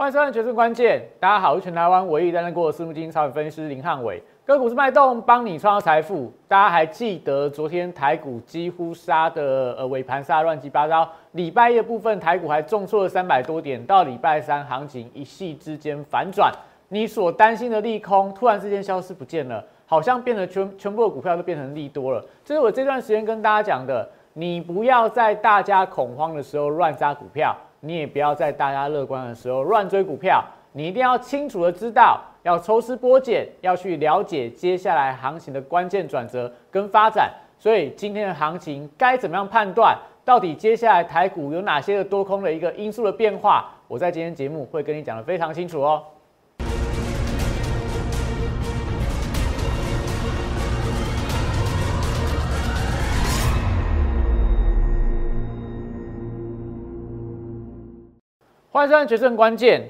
欢迎收看《决胜关键》，大家好，我是全台湾唯一担任过私募基金超人分析师林汉伟，个股是脉动，帮你创造财富。大家还记得昨天台股几乎杀的呃尾盘杀乱七八糟，礼拜一的部分台股还重挫了三百多点，到礼拜三行情一夕之间反转，你所担心的利空突然之间消失不见了，好像变得全全部的股票都变成利多了。这是我这段时间跟大家讲的，你不要在大家恐慌的时候乱杀股票。你也不要在大家乐观的时候乱追股票，你一定要清楚的知道，要抽丝剥茧，要去了解接下来行情的关键转折跟发展。所以今天的行情该怎么样判断？到底接下来台股有哪些的多空的一个因素的变化？我在今天节目会跟你讲的非常清楚哦。换算《决胜关键》。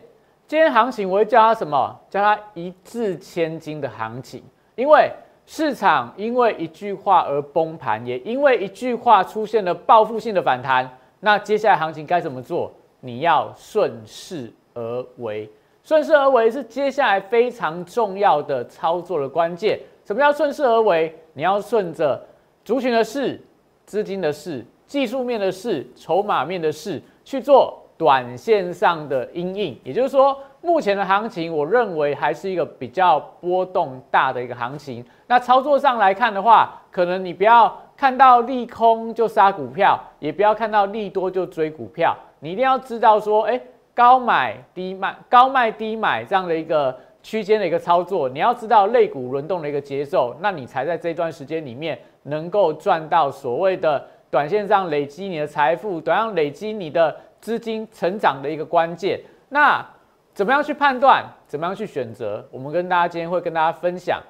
今天行情我会叫它什么？叫它一掷千金的行情。因为市场因为一句话而崩盘，也因为一句话出现了报复性的反弹。那接下来行情该怎么做？你要顺势而为。顺势而为是接下来非常重要的操作的关键。什么叫顺势而为？你要顺着族群的势、资金的势、技术面的势、筹码面的势去做。短线上的阴影，也就是说，目前的行情，我认为还是一个比较波动大的一个行情。那操作上来看的话，可能你不要看到利空就杀股票，也不要看到利多就追股票。你一定要知道说，哎，高买低卖，高卖低买这样的一个区间的一个操作，你要知道类股轮动的一个节奏，那你才在这段时间里面能够赚到所谓的短线上累积你的财富，短上累积你的。资金成长的一个关键，那怎么样去判断？怎么样去选择？我们跟大家今天会跟大家分享，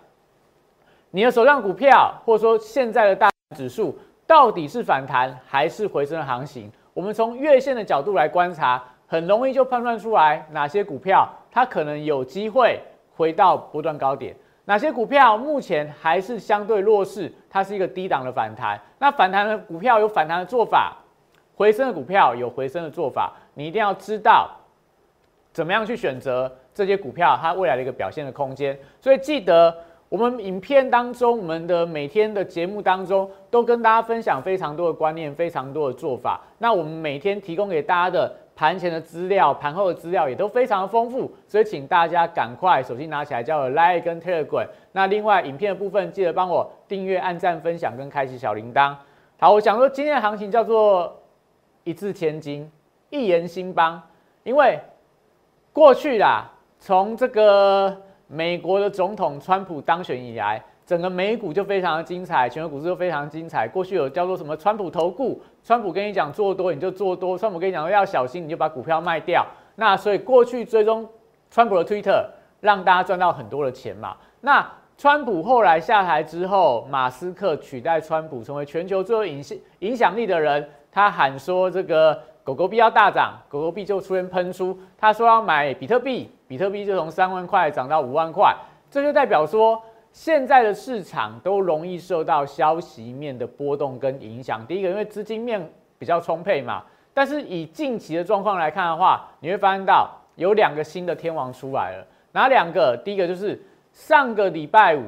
你的手上股票，或者说现在的大指数，到底是反弹还是回升的行情？我们从月线的角度来观察，很容易就判断出来哪些股票它可能有机会回到波段高点，哪些股票目前还是相对弱势，它是一个低档的反弹。那反弹的股票有反弹的做法。回升的股票有回升的做法，你一定要知道怎么样去选择这些股票，它未来的一个表现的空间。所以记得我们影片当中，我们的每天的节目当中，都跟大家分享非常多的观念，非常多的做法。那我们每天提供给大家的盘前的资料、盘后的资料也都非常的丰富。所以请大家赶快手机拿起来，叫我 Line 跟 Telegram。那另外影片的部分，记得帮我订阅、按赞、分享跟开启小铃铛。好，我想说今天的行情叫做。一掷千金，一言兴邦。因为过去啦，从这个美国的总统川普当选以来，整个美股就非常的精彩，全球股市都非常精彩。过去有叫做什么川普投顾，川普跟你讲做多你就做多，川普跟你讲要小心你就把股票卖掉。那所以过去追踪川普的 Twitter，让大家赚到很多的钱嘛。那川普后来下台之后，马斯克取代川普成为全球最有影响影响力的人。他喊说这个狗狗币要大涨，狗狗币就出现喷出。他说要买比特币，比特币就从三万块涨到五万块。这就代表说，现在的市场都容易受到消息面的波动跟影响。第一个，因为资金面比较充沛嘛。但是以近期的状况来看的话，你会发现到有两个新的天王出来了。哪两个？第一个就是上个礼拜五，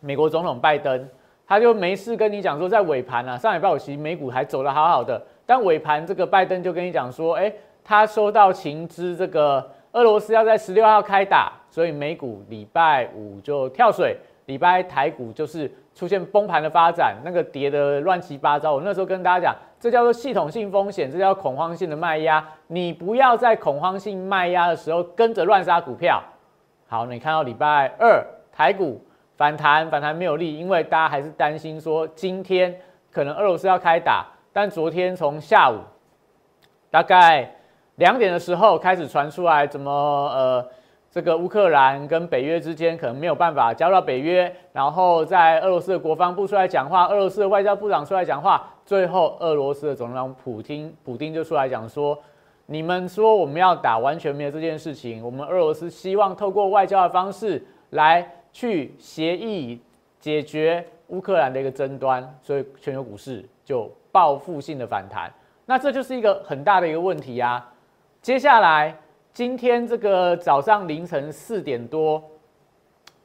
美国总统拜登。他就没事跟你讲说，在尾盘啊，上海拜五其实美股还走得好好的，但尾盘这个拜登就跟你讲说，哎，他收到情资，这个俄罗斯要在十六号开打，所以美股礼拜五就跳水，礼拜台股就是出现崩盘的发展，那个跌的乱七八糟。我那时候跟大家讲，这叫做系统性风险，这叫恐慌性的卖压，你不要在恐慌性卖压的时候跟着乱杀股票。好，你看到礼拜二台股。反弹反弹没有力，因为大家还是担心说今天可能俄罗斯要开打，但昨天从下午大概两点的时候开始传出来，怎么呃这个乌克兰跟北约之间可能没有办法加入到北约，然后在俄罗斯的国防部出来讲话，俄罗斯的外交部长出来讲话，最后俄罗斯的总统普京普京就出来讲说，你们说我们要打完全没有这件事情，我们俄罗斯希望透过外交的方式来。去协议解决乌克兰的一个争端，所以全球股市就报复性的反弹。那这就是一个很大的一个问题啊！接下来今天这个早上凌晨四点多，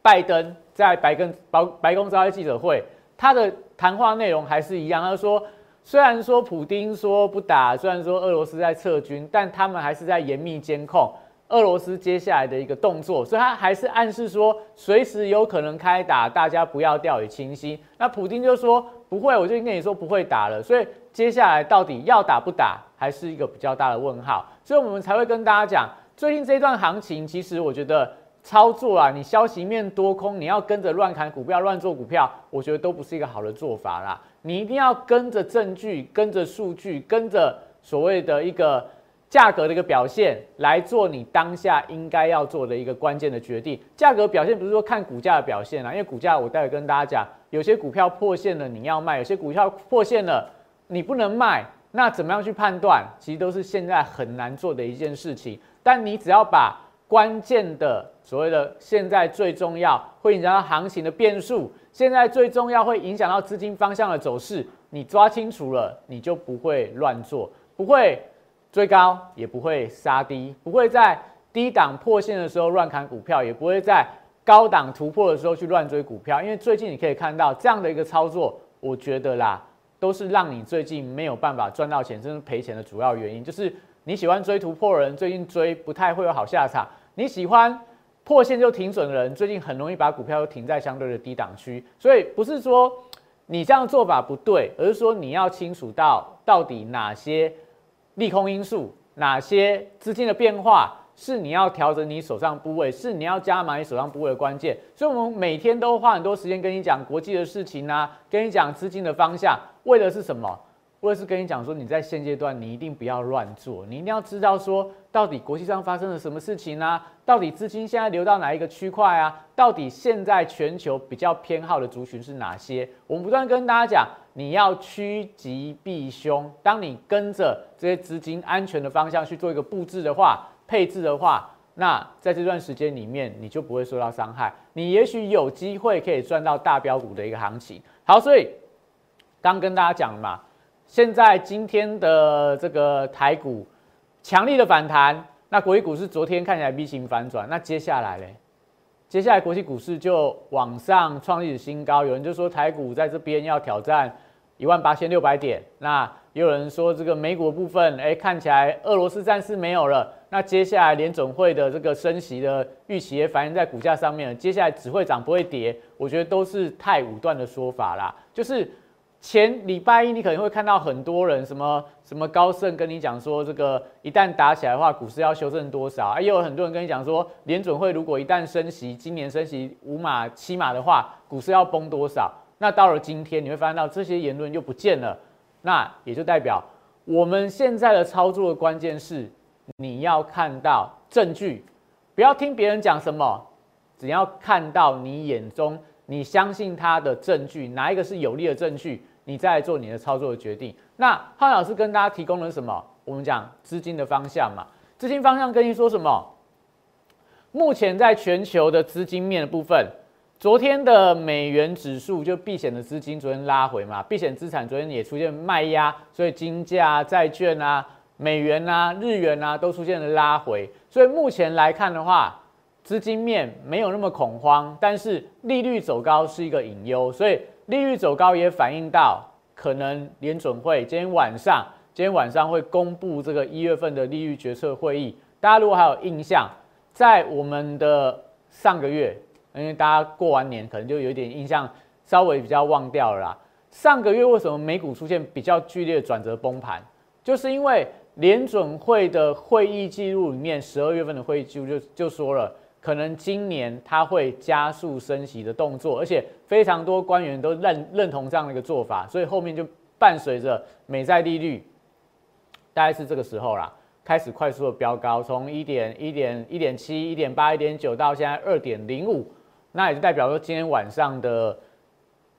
拜登在白宫白白宫召开记者会，他的谈话内容还是一样。他说，虽然说普京说不打，虽然说俄罗斯在撤军，但他们还是在严密监控俄罗斯接下来的一个动作，所以他还是暗示说，随时有可能开打，大家不要掉以轻心。那普京就说不会，我就跟你说不会打了。所以接下来到底要打不打，还是一个比较大的问号。所以我们才会跟大家讲。最近这段行情，其实我觉得操作啊，你消息面多空，你要跟着乱砍股票、乱做股票，我觉得都不是一个好的做法啦。你一定要跟着证据、跟着数据、跟着所谓的一个价格的一个表现来做你当下应该要做的一个关键的决定。价格表现不是说看股价的表现啊，因为股价我待会跟大家讲，有些股票破线了你要卖，有些股票破线了你不能卖，那怎么样去判断？其实都是现在很难做的一件事情。但你只要把关键的所谓的现在最重要会影响到行情的变数，现在最重要会影响到资金方向的走势，你抓清楚了，你就不会乱做，不会追高，也不会杀低，不会在低档破线的时候乱砍股票，也不会在高档突破的时候去乱追股票。因为最近你可以看到这样的一个操作，我觉得啦，都是让你最近没有办法赚到钱，甚至赔钱的主要原因，就是。你喜欢追突破的人，最近追不太会有好下场。你喜欢破线就停损的人，最近很容易把股票停在相对的低档区。所以不是说你这样做法不对，而是说你要清楚到到底哪些利空因素，哪些资金的变化是你要调整你手上部位，是你要加码你手上部位的关键。所以我们每天都花很多时间跟你讲国际的事情啊，跟你讲资金的方向，为的是什么？或者是跟你讲说，你在现阶段你一定不要乱做，你一定要知道说，到底国际上发生了什么事情啊？到底资金现在流到哪一个区块啊？到底现在全球比较偏好的族群是哪些？我们不断跟大家讲，你要趋吉避凶。当你跟着这些资金安全的方向去做一个布置的话、配置的话，那在这段时间里面你就不会受到伤害，你也许有机会可以赚到大标股的一个行情。好，所以刚跟大家讲嘛。现在今天的这个台股强力的反弹，那国际股市昨天看起来 V 型反转，那接下来嘞？接下来国际股市就往上创历史新高，有人就说台股在这边要挑战一万八千六百点，那也有人说这个美股部分，哎，看起来俄罗斯战事没有了，那接下来联总会的这个升息的预期也反映在股价上面了，接下来只会涨不会跌，我觉得都是太武断的说法啦，就是。前礼拜一，你可能会看到很多人什么什么高盛跟你讲说，这个一旦打起来的话，股市要修正多少？也有很多人跟你讲说，联准会如果一旦升息，今年升息五码七码的话，股市要崩多少？那到了今天，你会发现到这些言论又不见了。那也就代表我们现在的操作的关键是，你要看到证据，不要听别人讲什么，只要看到你眼中你相信他的证据，哪一个是有利的证据？你再来做你的操作的决定。那浩老师跟大家提供了什么？我们讲资金的方向嘛。资金方向跟你说什么？目前在全球的资金面的部分，昨天的美元指数就避险的资金昨天拉回嘛，避险资产昨天也出现卖压，所以金价、债券啊、美元啊、日元啊都出现了拉回。所以目前来看的话，资金面没有那么恐慌，但是利率走高是一个隐忧，所以。利率走高也反映到可能联准会今天晚上，今天晚上会公布这个一月份的利率决策会议。大家如果还有印象，在我们的上个月，因为大家过完年可能就有点印象，稍微比较忘掉了啦。上个月为什么美股出现比较剧烈的转折崩盘？就是因为联准会的会议记录里面，十二月份的会议记录就就说了。可能今年它会加速升息的动作，而且非常多官员都认认同这样的一个做法，所以后面就伴随着美债利率，大概是这个时候啦，开始快速的飙高，从一点一点一点七、一点八、一点九到现在二点零五，那也就代表说今天晚上的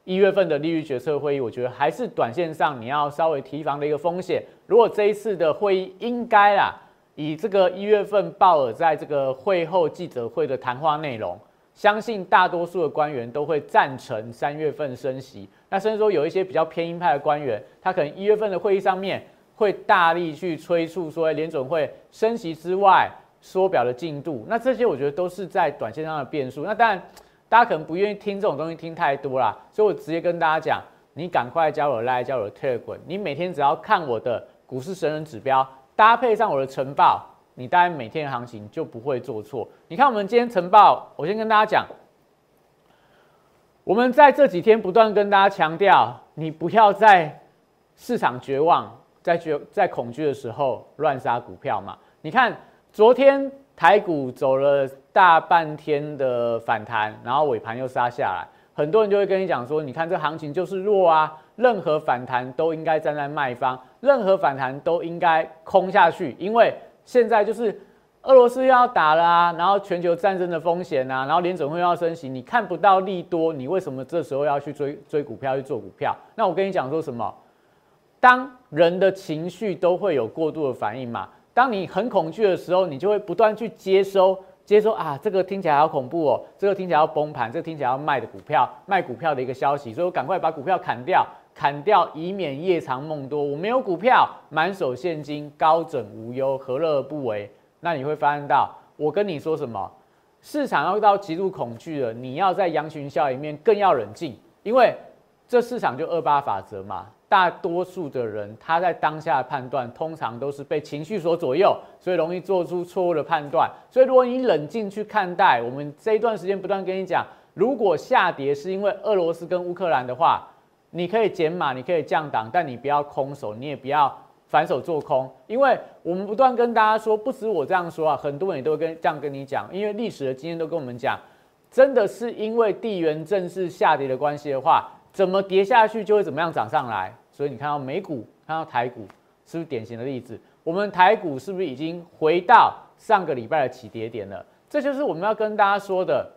一月份的利率决策会议，我觉得还是短线上你要稍微提防的一个风险。如果这一次的会议应该啦。以这个一月份鲍尔在这个会后记者会的谈话内容，相信大多数的官员都会赞成三月份升息。那甚至说有一些比较偏鹰派的官员，他可能一月份的会议上面会大力去催促说，联准会升息之外，缩表的进度，那这些我觉得都是在短线上的变数。那当然，大家可能不愿意听这种东西听太多啦，所以我直接跟大家讲，你赶快加我来加我的 Telegram，你每天只要看我的股市神人指标，搭配上我的晨报，你大概每天的行情就不会做错。你看我们今天晨报，我先跟大家讲，我们在这几天不断跟大家强调，你不要在市场绝望、在绝在恐惧的时候乱杀股票嘛。你看。昨天台股走了大半天的反弹，然后尾盘又杀下来，很多人就会跟你讲说，你看这行情就是弱啊，任何反弹都应该站在卖方，任何反弹都应该空下去，因为现在就是俄罗斯要打了啊，然后全球战争的风险啊，然后联总会要升息，你看不到利多，你为什么这时候要去追追股票去做股票？那我跟你讲说什么？当人的情绪都会有过度的反应嘛。当你很恐惧的时候，你就会不断去接收、接收啊，这个听起来好恐怖哦，这个听起来要崩盘，这个听起来要卖的股票、卖股票的一个消息，所以我赶快把股票砍掉，砍掉，以免夜长梦多。我没有股票，满手现金，高枕无忧，何乐而不为？那你会发现到，我跟你说什么？市场要到极度恐惧了，你要在羊群效应面更要冷静，因为这市场就二八法则嘛。大多数的人，他在当下的判断通常都是被情绪所左右，所以容易做出错误的判断。所以，如果你冷静去看待，我们这一段时间不断跟你讲，如果下跌是因为俄罗斯跟乌克兰的话，你可以减码，你可以降档，但你不要空手，你也不要反手做空，因为我们不断跟大家说，不止我这样说啊，很多人也都跟这样跟你讲，因为历史的经验都跟我们讲，真的是因为地缘政治下跌的关系的话，怎么跌下去就会怎么样涨上来。所以你看到美股，看到台股，是不是典型的例子？我们台股是不是已经回到上个礼拜的起跌点了？这就是我们要跟大家说的。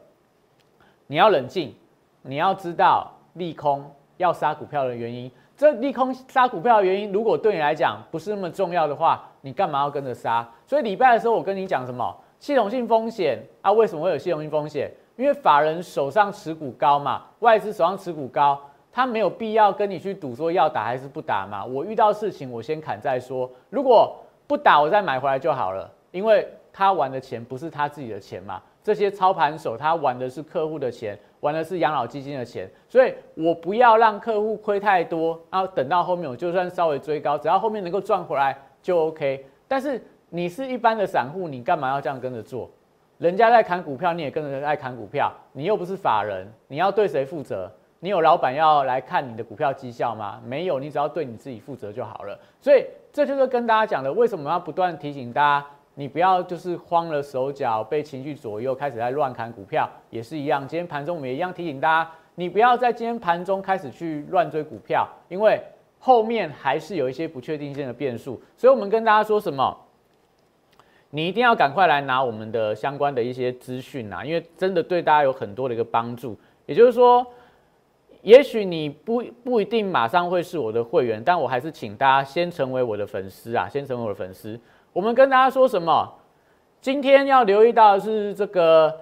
你要冷静，你要知道利空要杀股票的原因。这利空杀股票的原因，如果对你来讲不是那么重要的话，你干嘛要跟着杀？所以礼拜的时候我跟你讲什么？系统性风险啊？为什么会有系统性风险？因为法人手上持股高嘛，外资手上持股高。他没有必要跟你去赌说要打还是不打嘛？我遇到事情我先砍再说，如果不打我再买回来就好了。因为他玩的钱不是他自己的钱嘛，这些操盘手他玩的是客户的钱，玩的是养老基金的钱，所以我不要让客户亏太多，然后等到后面我就算稍微追高，只要后面能够赚回来就 OK。但是你是一般的散户，你干嘛要这样跟着做？人家在砍股票，你也跟着在砍股票，你又不是法人，你要对谁负责？你有老板要来看你的股票绩效吗？没有，你只要对你自己负责就好了。所以这就是跟大家讲的，为什么要不断提醒大家，你不要就是慌了手脚，被情绪左右，开始在乱砍股票，也是一样。今天盘中我们也一样提醒大家，你不要在今天盘中开始去乱追股票，因为后面还是有一些不确定性的变数。所以我们跟大家说什么？你一定要赶快来拿我们的相关的一些资讯啊，因为真的对大家有很多的一个帮助。也就是说。也许你不不一定马上会是我的会员，但我还是请大家先成为我的粉丝啊，先成为我的粉丝。我们跟大家说什么？今天要留意到的是这个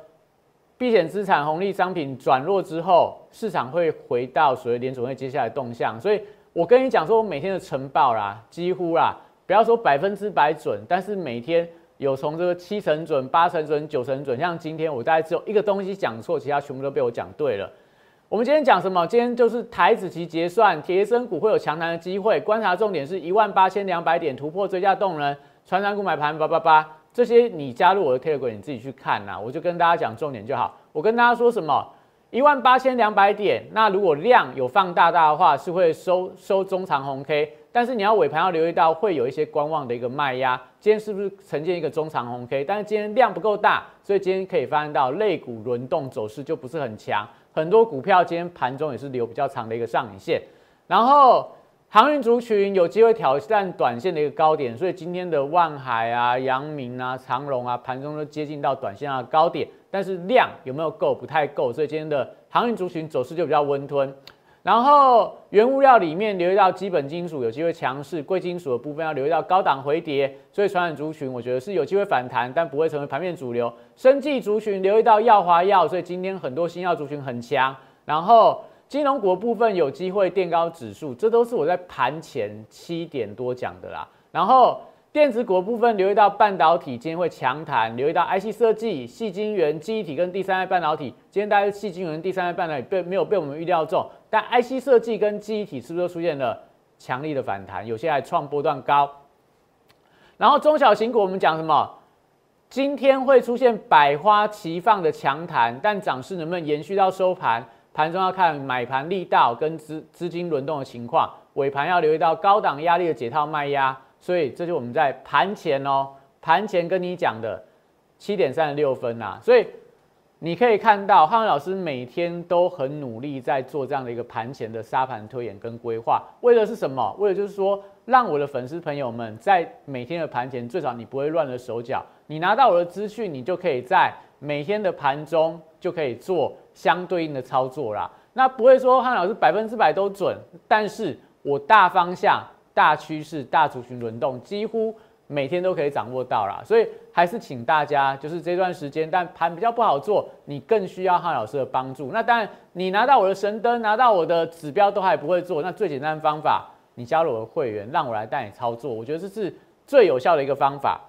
避险资产红利商品转弱之后，市场会回到所谓联储会接下来动向。所以我跟你讲说，我每天的晨报啦，几乎啦，不要说百分之百准，但是每天有从这个七成准、八成准、九成准。像今天我大概只有一个东西讲错，其他全部都被我讲对了。我们今天讲什么？今天就是台子期结算，铁升股会有强弹的机会。观察重点是一万八千两百点突破追加动能，传长股买盘八八八，这些你加入我的 Telegram，你自己去看呐。我就跟大家讲重点就好。我跟大家说什么？一万八千两百点，那如果量有放大大的话，是会收收中长红 K，但是你要尾盘要留意到会有一些观望的一个卖压。今天是不是呈现一个中长红 K？但是今天量不够大，所以今天可以发现到类股轮动走势就不是很强。很多股票今天盘中也是留比较长的一个上影线，然后航运族群有机会挑战短线的一个高点，所以今天的万海啊、阳明啊、长荣啊盘中都接近到短线的高点，但是量有没有够？不太够，所以今天的航运族群走势就比较温吞。然后原物料里面留意到基本金属有机会强势，贵金属的部分要留意到高档回跌，所以传染族群我觉得是有机会反弹，但不会成为盘面主流。生技族群留意到药华药，所以今天很多新药族群很强。然后金融股部分有机会垫高指数，这都是我在盘前七点多讲的啦。然后电子股部分留意到半导体今天会强弹，留意到 IC 设计、细晶圆、记忆体跟第三代半导体。今天大家细晶圆、第三代半导体被没有被我们预料中，但 IC 设计跟记忆体是不是出现了强力的反弹？有些还创波段高。然后中小型股我们讲什么？今天会出现百花齐放的强弹，但涨势能不能延续到收盘？盘中要看买盘力道跟资资金轮动的情况，尾盘要留意到高档压力的解套卖压。所以这就我们在盘前哦，盘前跟你讲的七点三十六分呐，所以你可以看到汉文老师每天都很努力在做这样的一个盘前的沙盘推演跟规划，为的是什么？为了就是说，让我的粉丝朋友们在每天的盘前，最少你不会乱了手脚，你拿到我的资讯，你就可以在每天的盘中就可以做相对应的操作啦。那不会说汉老师百分之百都准，但是我大方向。大趋势、大族群轮动，几乎每天都可以掌握到啦。所以还是请大家，就是这段时间，但盘比较不好做，你更需要汉老师的帮助。那当然，你拿到我的神灯，拿到我的指标都还不会做，那最简单的方法，你加入我的会员，让我来带你操作，我觉得这是最有效的一个方法。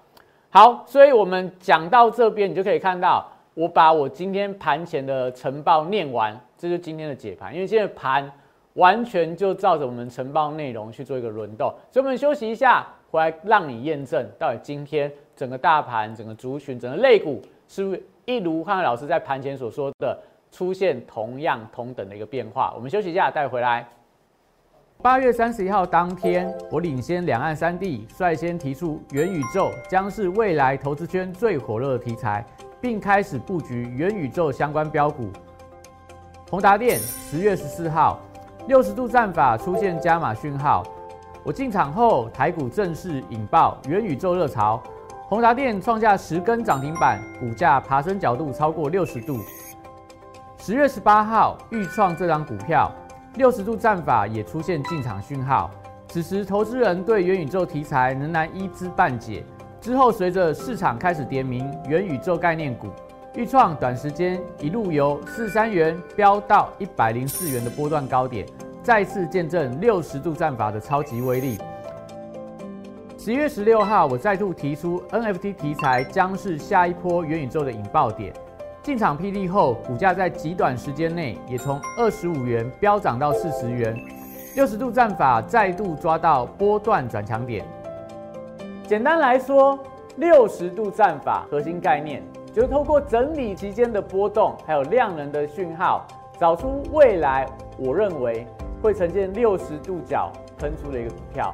好，所以我们讲到这边，你就可以看到，我把我今天盘前的晨报念完，这就是今天的解盘，因为现在盘。完全就照着我们晨报内容去做一个轮动，所以我们休息一下，来让你验证到底今天整个大盘、整个族群、整个类股是不是一如汉老师在盘前所说的出现同样同等的一个变化。我们休息一下，带回来。八月三十一号当天，我领先两岸三地，率先提出元宇宙将是未来投资圈最火热的题材，并开始布局元宇宙相关标股。宏达电十月十四号。六十度战法出现加码讯号，我进场后，台股正式引爆元宇宙热潮，宏达电创下十根涨停板，股价爬升角度超过六十度。十月十八号，预创这张股票，六十度战法也出现进场讯号，此时投资人对元宇宙题材仍然一知半解。之后，随着市场开始点名元宇宙概念股。预创短时间一路由四三元飙到一百零四元的波段高点，再次见证六十度战法的超级威力。十月十六号，我再度提出 NFT 题材将是下一波元宇宙的引爆点，进场霹雳后，股价在极短时间内也从二十五元飙涨到四十元，六十度战法再度抓到波段转强点。简单来说，六十度战法核心概念。就是透过整理期间的波动，还有量能的讯号，找出未来我认为会呈现六十度角喷出的一个股票，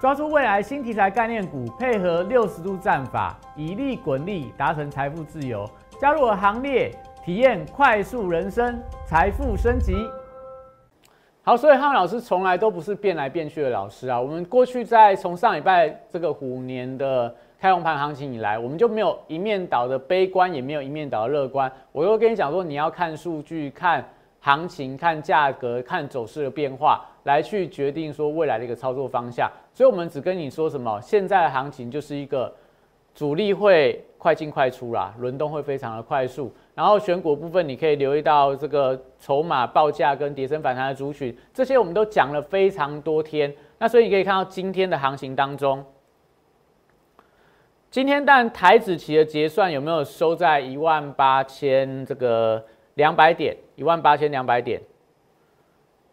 抓住未来新题材概念股，配合六十度战法，以利滚利，达成财富自由。加入我行列，体验快速人生，财富升级。好，所以汉老师从来都不是变来变去的老师啊。我们过去在从上礼拜这个虎年的。开红盘行情以来，我们就没有一面倒的悲观，也没有一面倒的乐观。我又跟你讲说，你要看数据、看行情、看价格、看走势的变化，来去决定说未来的一个操作方向。所以，我们只跟你说什么，现在的行情就是一个主力会快进快出啦，轮动会非常的快速。然后选股部分，你可以留意到这个筹码报价跟跌升反弹的族群，这些我们都讲了非常多天。那所以你可以看到今天的行情当中。今天但台子期的结算有没有收在一万八千这个两百点？一万八千两百点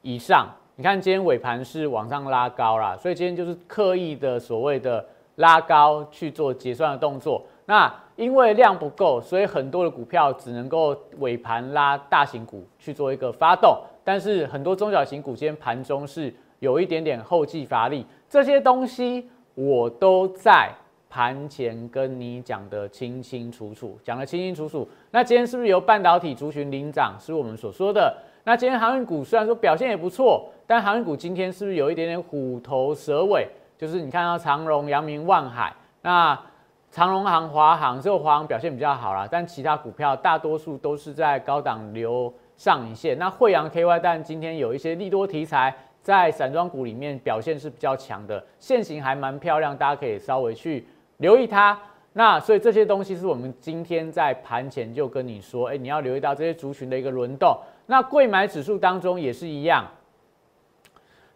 以上？你看今天尾盘是往上拉高啦，所以今天就是刻意的所谓的拉高去做结算的动作。那因为量不够，所以很多的股票只能够尾盘拉大型股去做一个发动，但是很多中小型股今天盘中是有一点点后继乏力。这些东西我都在。盘前跟你讲的清清楚楚，讲的清清楚楚。那今天是不是由半导体族群领涨？是我们所说的。那今天航运股虽然说表现也不错，但航运股今天是不是有一点点虎头蛇尾？就是你看到长荣、阳明、万海，那长荣航、华航，只有华航表现比较好啦，但其他股票大多数都是在高档留上影线。那惠阳 KY，但今天有一些利多题材在散装股里面表现是比较强的，线型还蛮漂亮，大家可以稍微去。留意它，那所以这些东西是我们今天在盘前就跟你说，哎，你要留意到这些族群的一个轮动。那贵买指数当中也是一样，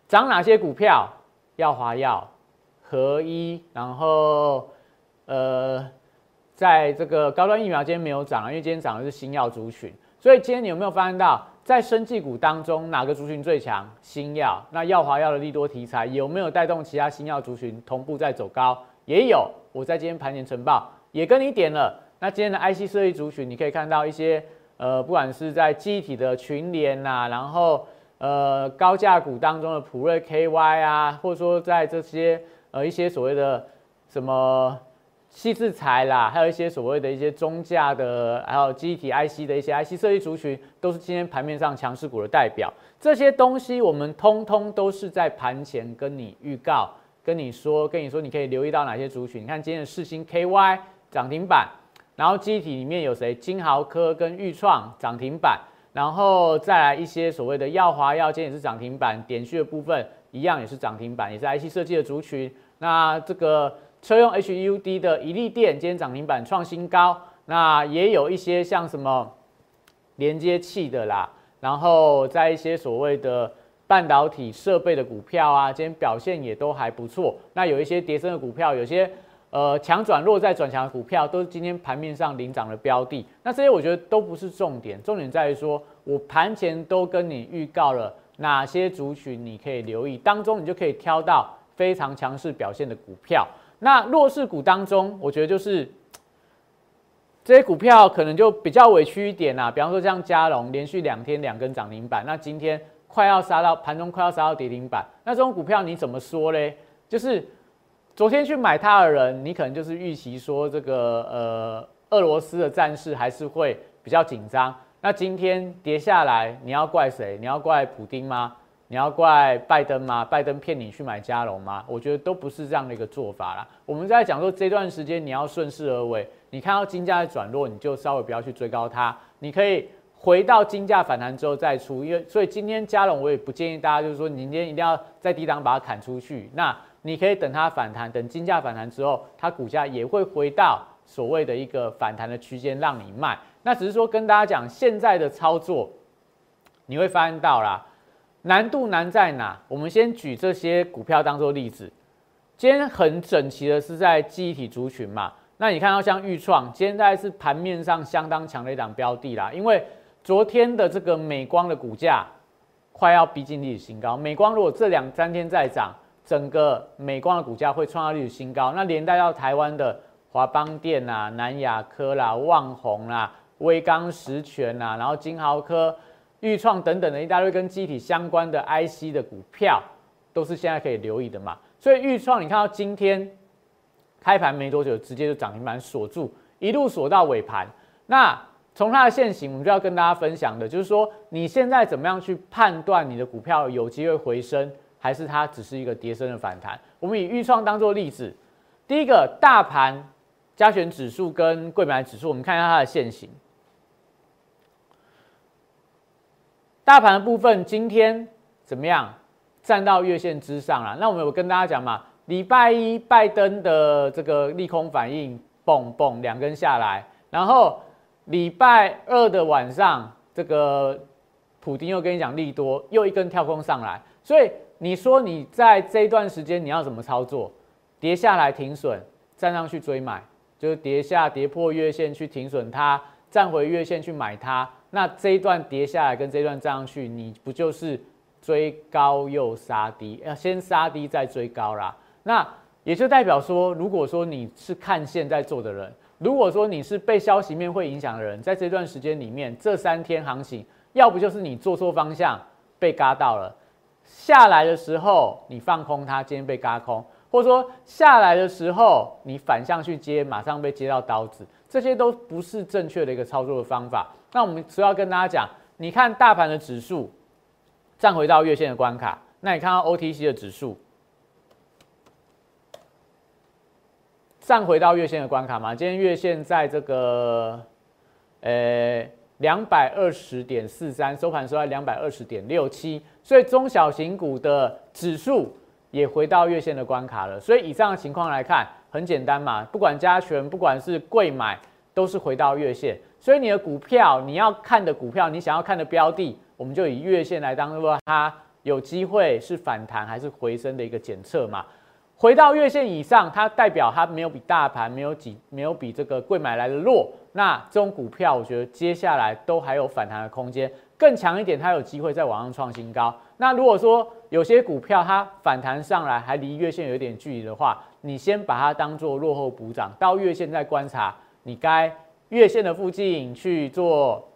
涨哪些股票？耀华药、合一，然后呃，在这个高端疫苗今天没有涨，因为今天涨的是新药族群。所以今天你有没有发现到，在生技股当中哪个族群最强？新药。那药华药的利多题材有没有带动其他新药族群同步在走高？也有。我在今天盘前晨报也跟你点了。那今天的 IC 设计族群，你可以看到一些呃，不管是在记忆体的群联呐，然后呃高价股当中的普瑞 KY 啊，或者说在这些呃一些所谓的什么。细制材啦，还有一些所谓的一些中价的，还有机体 IC 的一些 IC 设计族群，都是今天盘面上强势股的代表。这些东西我们通通都是在盘前跟你预告，跟你说，跟你说你可以留意到哪些族群。你看今天的四星 KY 涨停板，然后机体里面有谁？金豪科跟裕创涨停板，然后再来一些所谓的耀华药，今天也是涨停板。点序的部分一样也是涨停板，也是 IC 设计的族群。那这个。车用 HUD 的一利电今天涨停板创新高，那也有一些像什么连接器的啦，然后在一些所谓的半导体设备的股票啊，今天表现也都还不错。那有一些跌升的股票，有些呃强转弱再转强的股票，都是今天盘面上领涨的标的。那这些我觉得都不是重点，重点在于说我盘前都跟你预告了哪些族群你可以留意，当中你就可以挑到非常强势表现的股票。那弱势股当中，我觉得就是这些股票可能就比较委屈一点啦。比方说像嘉龙，连续两天两根涨停板，那今天快要杀到盘中快要杀到跌停板，那这种股票你怎么说嘞？就是昨天去买它的人，你可能就是预期说这个呃俄罗斯的战事还是会比较紧张。那今天跌下来，你要怪谁？你要怪普丁吗？你要怪拜登吗？拜登骗你去买加龙吗？我觉得都不是这样的一个做法啦。我们在讲说这段时间你要顺势而为，你看到金价在转弱，你就稍微不要去追高它。你可以回到金价反弹之后再出，因为所以今天加龙我也不建议大家就是说你今天一定要在低档把它砍出去。那你可以等它反弹，等金价反弹之后，它股价也会回到所谓的一个反弹的区间让你卖。那只是说跟大家讲现在的操作，你会发现到啦。难度难在哪？我们先举这些股票当做例子。今天很整齐的是在记忆体族群嘛？那你看到像豫创，今天在是盘面上相当强的一档标的啦。因为昨天的这个美光的股价快要逼近历史新高，美光如果这两三天再涨，整个美光的股价会创造历史新高。那连带到台湾的华邦电啦、南亚科啦、旺宏啦、威刚石泉啦，然后金豪科。豫创等等的一大堆跟机体相关的 IC 的股票，都是现在可以留意的嘛。所以豫创，你看到今天开盘没多久，直接就涨停板锁住，一路锁到尾盘。那从它的现形，我们就要跟大家分享的，就是说你现在怎么样去判断你的股票有机会回升，还是它只是一个跌升的反弹？我们以豫创当做例子，第一个大盘加权指数跟贵买指数，我们看一下它的现形。大盘的部分今天怎么样？站到月线之上了。那我们有跟大家讲嘛，礼拜一拜登的这个利空反应，蹦蹦两根下来，然后礼拜二的晚上，这个普丁又跟你讲利多，又一根跳空上来。所以你说你在这一段时间你要怎么操作？跌下来停损，站上去追买，就是跌下跌破月线去停损它，站回月线去买它。那这一段跌下来跟这一段站上去，你不就是追高又杀低？要先杀低再追高啦。那也就代表说，如果说你是看线在做的人，如果说你是被消息面会影响的人，在这段时间里面，这三天行情，要不就是你做错方向被嘎到了，下来的时候你放空它，今天被嘎空，或者说下来的时候你反向去接，马上被接到刀子，这些都不是正确的一个操作的方法。那我们主要跟大家讲，你看大盘的指数站回到月线的关卡，那你看到 OTC 的指数站回到月线的关卡嘛？今天月线在这个呃两百二十点四三，收盘收在两百二十点六七，所以中小型股的指数也回到月线的关卡了。所以以上的情况来看，很简单嘛，不管加权，不管是贵买，都是回到月线。所以你的股票，你要看的股票，你想要看的标的，我们就以月线来当做它有机会是反弹还是回升的一个检测嘛。回到月线以上，它代表它没有比大盘没有几没有比这个贵买来的弱。那这种股票，我觉得接下来都还有反弹的空间，更强一点，它有机会在往上创新高。那如果说有些股票它反弹上来还离月线有一点距离的话，你先把它当做落后补涨，到月线再观察，你该月线的附近去做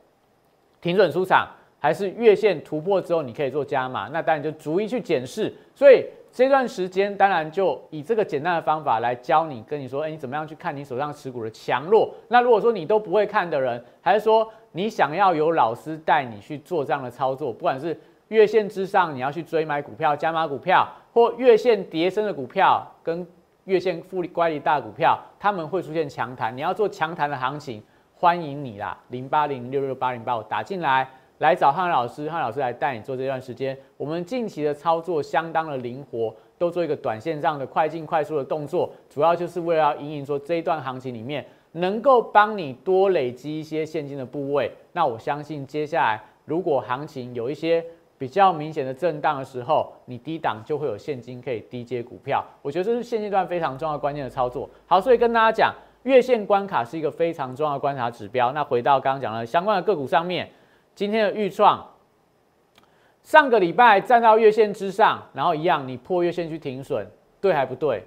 停损出场，还是月线突破之后你可以做加码？那当然就逐一去检视。所以。这段时间当然就以这个简单的方法来教你，跟你说，哎，你怎么样去看你手上持股的强弱？那如果说你都不会看的人，还是说你想要有老师带你去做这样的操作，不管是月线之上你要去追买股票、加码股票，或月线叠升的股票跟月线复利乖离大股票，他们会出现强弹，你要做强弹的行情，欢迎你啦，零八零六六八零八五打进来。来找汉老师，汉老师来带你做这段时间。我们近期的操作相当的灵活，都做一个短线上的快进快速的动作，主要就是为了要引领说这一段行情里面能够帮你多累积一些现金的部位。那我相信接下来如果行情有一些比较明显的震荡的时候，你低档就会有现金可以低接股票。我觉得这是现阶段非常重要关键的操作。好，所以跟大家讲，月线关卡是一个非常重要的观察指标。那回到刚刚讲的相关的个股上面。今天的预创，上个礼拜站到月线之上，然后一样，你破月线去停损，对还不对？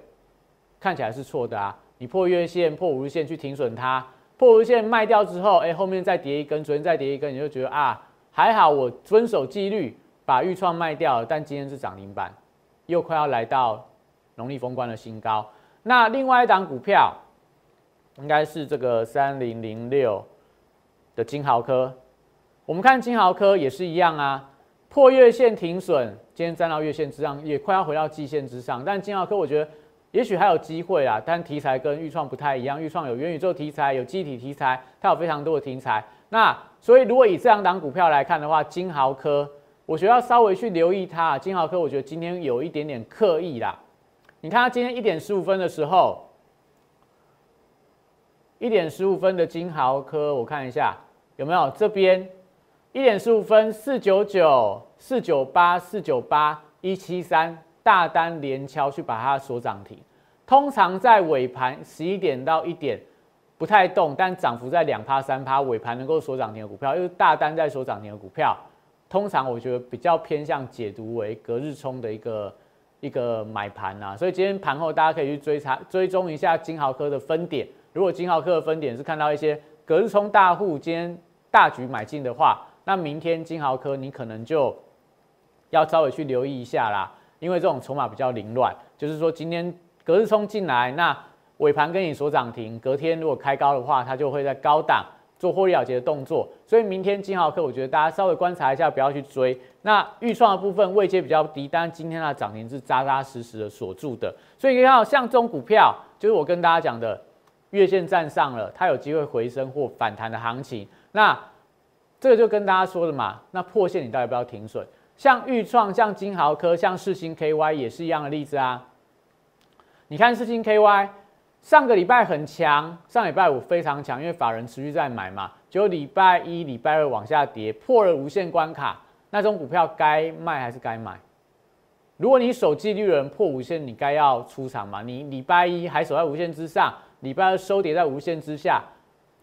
看起来是错的啊！你破月线、破五日线去停损它，破五日线卖掉之后，哎，后面再跌一根，昨天再跌一根，你就觉得啊，还好我遵守纪律，把预创卖掉了。但今天是涨停板，又快要来到农历封关的新高。那另外一档股票，应该是这个三零零六的金豪科。我们看金豪科也是一样啊，破月线停损，今天站到月线之上，也快要回到季线之上。但金豪科我觉得也许还有机会啊，但题材跟预创不太一样，预创有元宇宙题材，有机体题材，它有非常多的题材。那所以如果以这两档股票来看的话，金豪科我觉得要稍微去留意它。金豪科我觉得今天有一点点刻意啦，你看它今天一点十五分的时候，一点十五分的金豪科，我看一下有没有这边。一点十五分，四九九、四九八、四九八、一七三，大单连敲去把它锁涨停。通常在尾盘十一点到一点不太动，但涨幅在两趴三趴，尾盘能够锁涨停的股票，又大单在锁涨停的股票，通常我觉得比较偏向解读为隔日冲的一个一个买盘呐。所以今天盘后大家可以去追查追踪一下金豪科的分点。如果金豪科的分点是看到一些隔日冲大户今天大举买进的话，那明天金豪科你可能就要稍微去留意一下啦，因为这种筹码比较凌乱，就是说今天隔日冲进来，那尾盘跟你所涨停，隔天如果开高的话，它就会在高档做获利了结的动作，所以明天金豪科我觉得大家稍微观察一下，不要去追。那预创的部分位阶比较低，但今天它涨停是扎扎实实的锁住的，所以你看像这种股票，就是我跟大家讲的月线站上了，它有机会回升或反弹的行情，那。这个就跟大家说的嘛，那破线你到底要不要停损？像豫创、像金豪科、像世星 KY 也是一样的例子啊。你看世星 KY 上个礼拜很强，上礼拜五非常强，因为法人持续在买嘛。就礼拜一、礼拜二往下跌，破了无限关卡，那种股票该卖还是该买？如果你守纪律的人破无限，你该要出场嘛？你礼拜一还守在无限之上，礼拜二收跌在无限之下。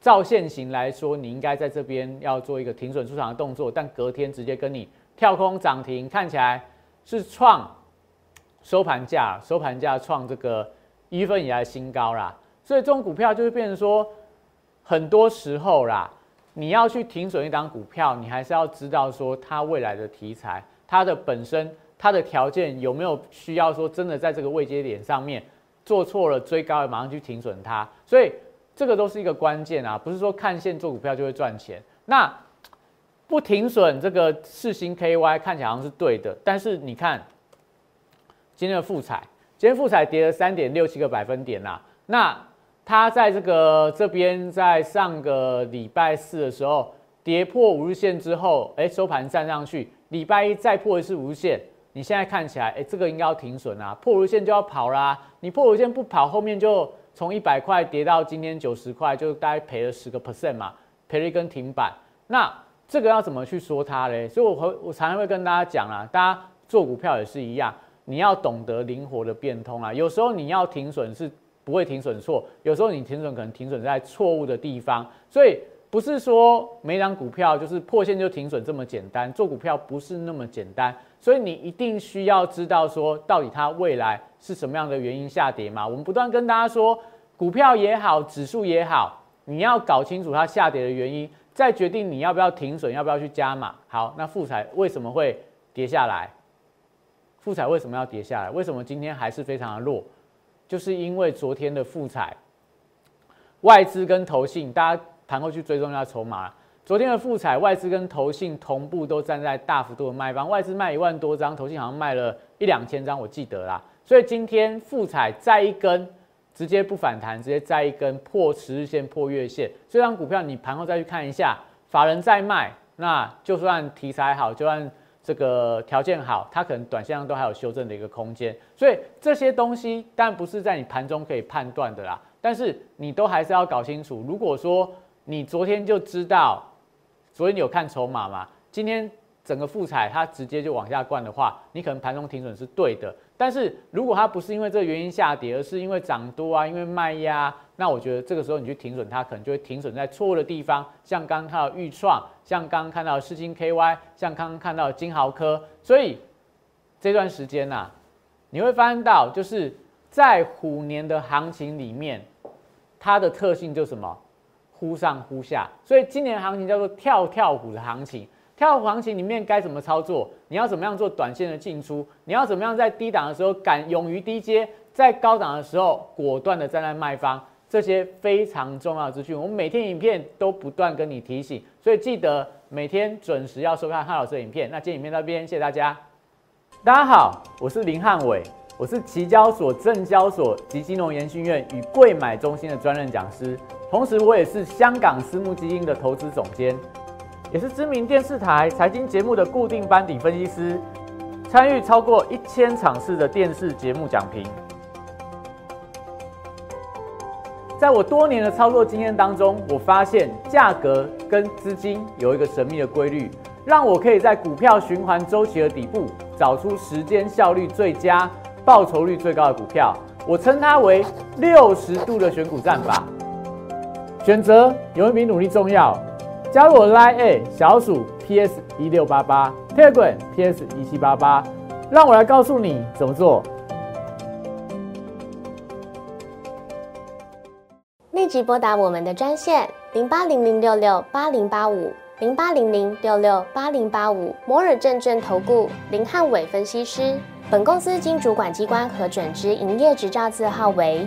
照现行来说，你应该在这边要做一个停损出场的动作，但隔天直接跟你跳空涨停，看起来是创收盘价，收盘价创这个一月份以来新高啦。所以这种股票就会变成说，很多时候啦，你要去停损一档股票，你还是要知道说它未来的题材，它的本身它的条件有没有需要说真的在这个位阶点上面做错了追高，马上去停损它，所以。这个都是一个关键啊，不是说看线做股票就会赚钱。那不停损，这个四星 KY 看起来好像是对的，但是你看今天的复彩，今天复彩跌了三点六七个百分点呐。那它在这个这边在上个礼拜四的时候跌破五日线之后，哎，收盘站上去，礼拜一再破一次五日线，你现在看起来，哎，这个应该要停损啊，破五日线就要跑啦。你破五日线不跑，后面就。从一百块跌到今天九十块，就大概赔了十个 percent 嘛，赔了一根停板。那这个要怎么去说它嘞？所以我会我常常会跟大家讲啊，大家做股票也是一样，你要懂得灵活的变通啊。有时候你要停损是不会停损错，有时候你停损可能停损在错误的地方，所以不是说每档股票就是破线就停损这么简单。做股票不是那么简单，所以你一定需要知道说到底它未来是什么样的原因下跌嘛。我们不断跟大家说，股票也好，指数也好。你要搞清楚它下跌的原因，再决定你要不要停损，要不要去加码。好，那富彩为什么会跌下来？富彩为什么要跌下来？为什么今天还是非常的弱？就是因为昨天的富彩外资跟投信，大家盘后去追踪一下筹码。昨天的复彩外资跟投信同步都站在大幅度的卖方，外资卖一万多张，投信好像卖了一两千张，我记得啦。所以今天复彩再一根。直接不反弹，直接再一根破十日线、破月线，这张股票你盘后再去看一下，法人在卖，那就算题材好，就算这个条件好，它可能短线上都还有修正的一个空间。所以这些东西当然不是在你盘中可以判断的啦，但是你都还是要搞清楚。如果说你昨天就知道，昨天有看筹码吗，今天。整个复彩它直接就往下灌的话，你可能盘中停损是对的。但是如果它不是因为这个原因下跌，而是因为涨多啊，因为卖压，那我觉得这个时候你去停损它，可能就会停损在错误的地方。像刚刚看到豫创，像刚刚看到世金 KY，像刚刚看到金豪科。所以这段时间呐，你会发现到就是在虎年的行情里面，它的特性就是什么忽上忽下。所以今年的行情叫做跳跳虎的行情。跳虎行情里面该怎么操作？你要怎么样做短线的进出？你要怎么样在低档的时候敢勇于低接，在高档的时候果断的站在卖方？这些非常重要的资讯，我们每天影片都不断跟你提醒，所以记得每天准时要收看汉老师的影片。那今天影片到这边，谢谢大家。大家好，我是林汉伟，我是期交所、证交所及金融研训院与贵买中心的专任讲师，同时我也是香港私募基金的投资总监。也是知名电视台财经节目的固定班底分析师，参与超过一千场次的电视节目讲评。在我多年的操作经验当中，我发现价格跟资金有一个神秘的规律，让我可以在股票循环周期的底部找出时间效率最佳、报酬率最高的股票。我称它为六十度的选股战法。选择有一比努力重要。加入我 Line A 小鼠 PS 一六八八，Telegram PS 一七八八，让我来告诉你怎么做。立即拨打我们的专线零八零零六六八零八五零八零零六六八零八五摩尔证券投顾林汉伟分析师。本公司经主管机关核准之营业执照字号为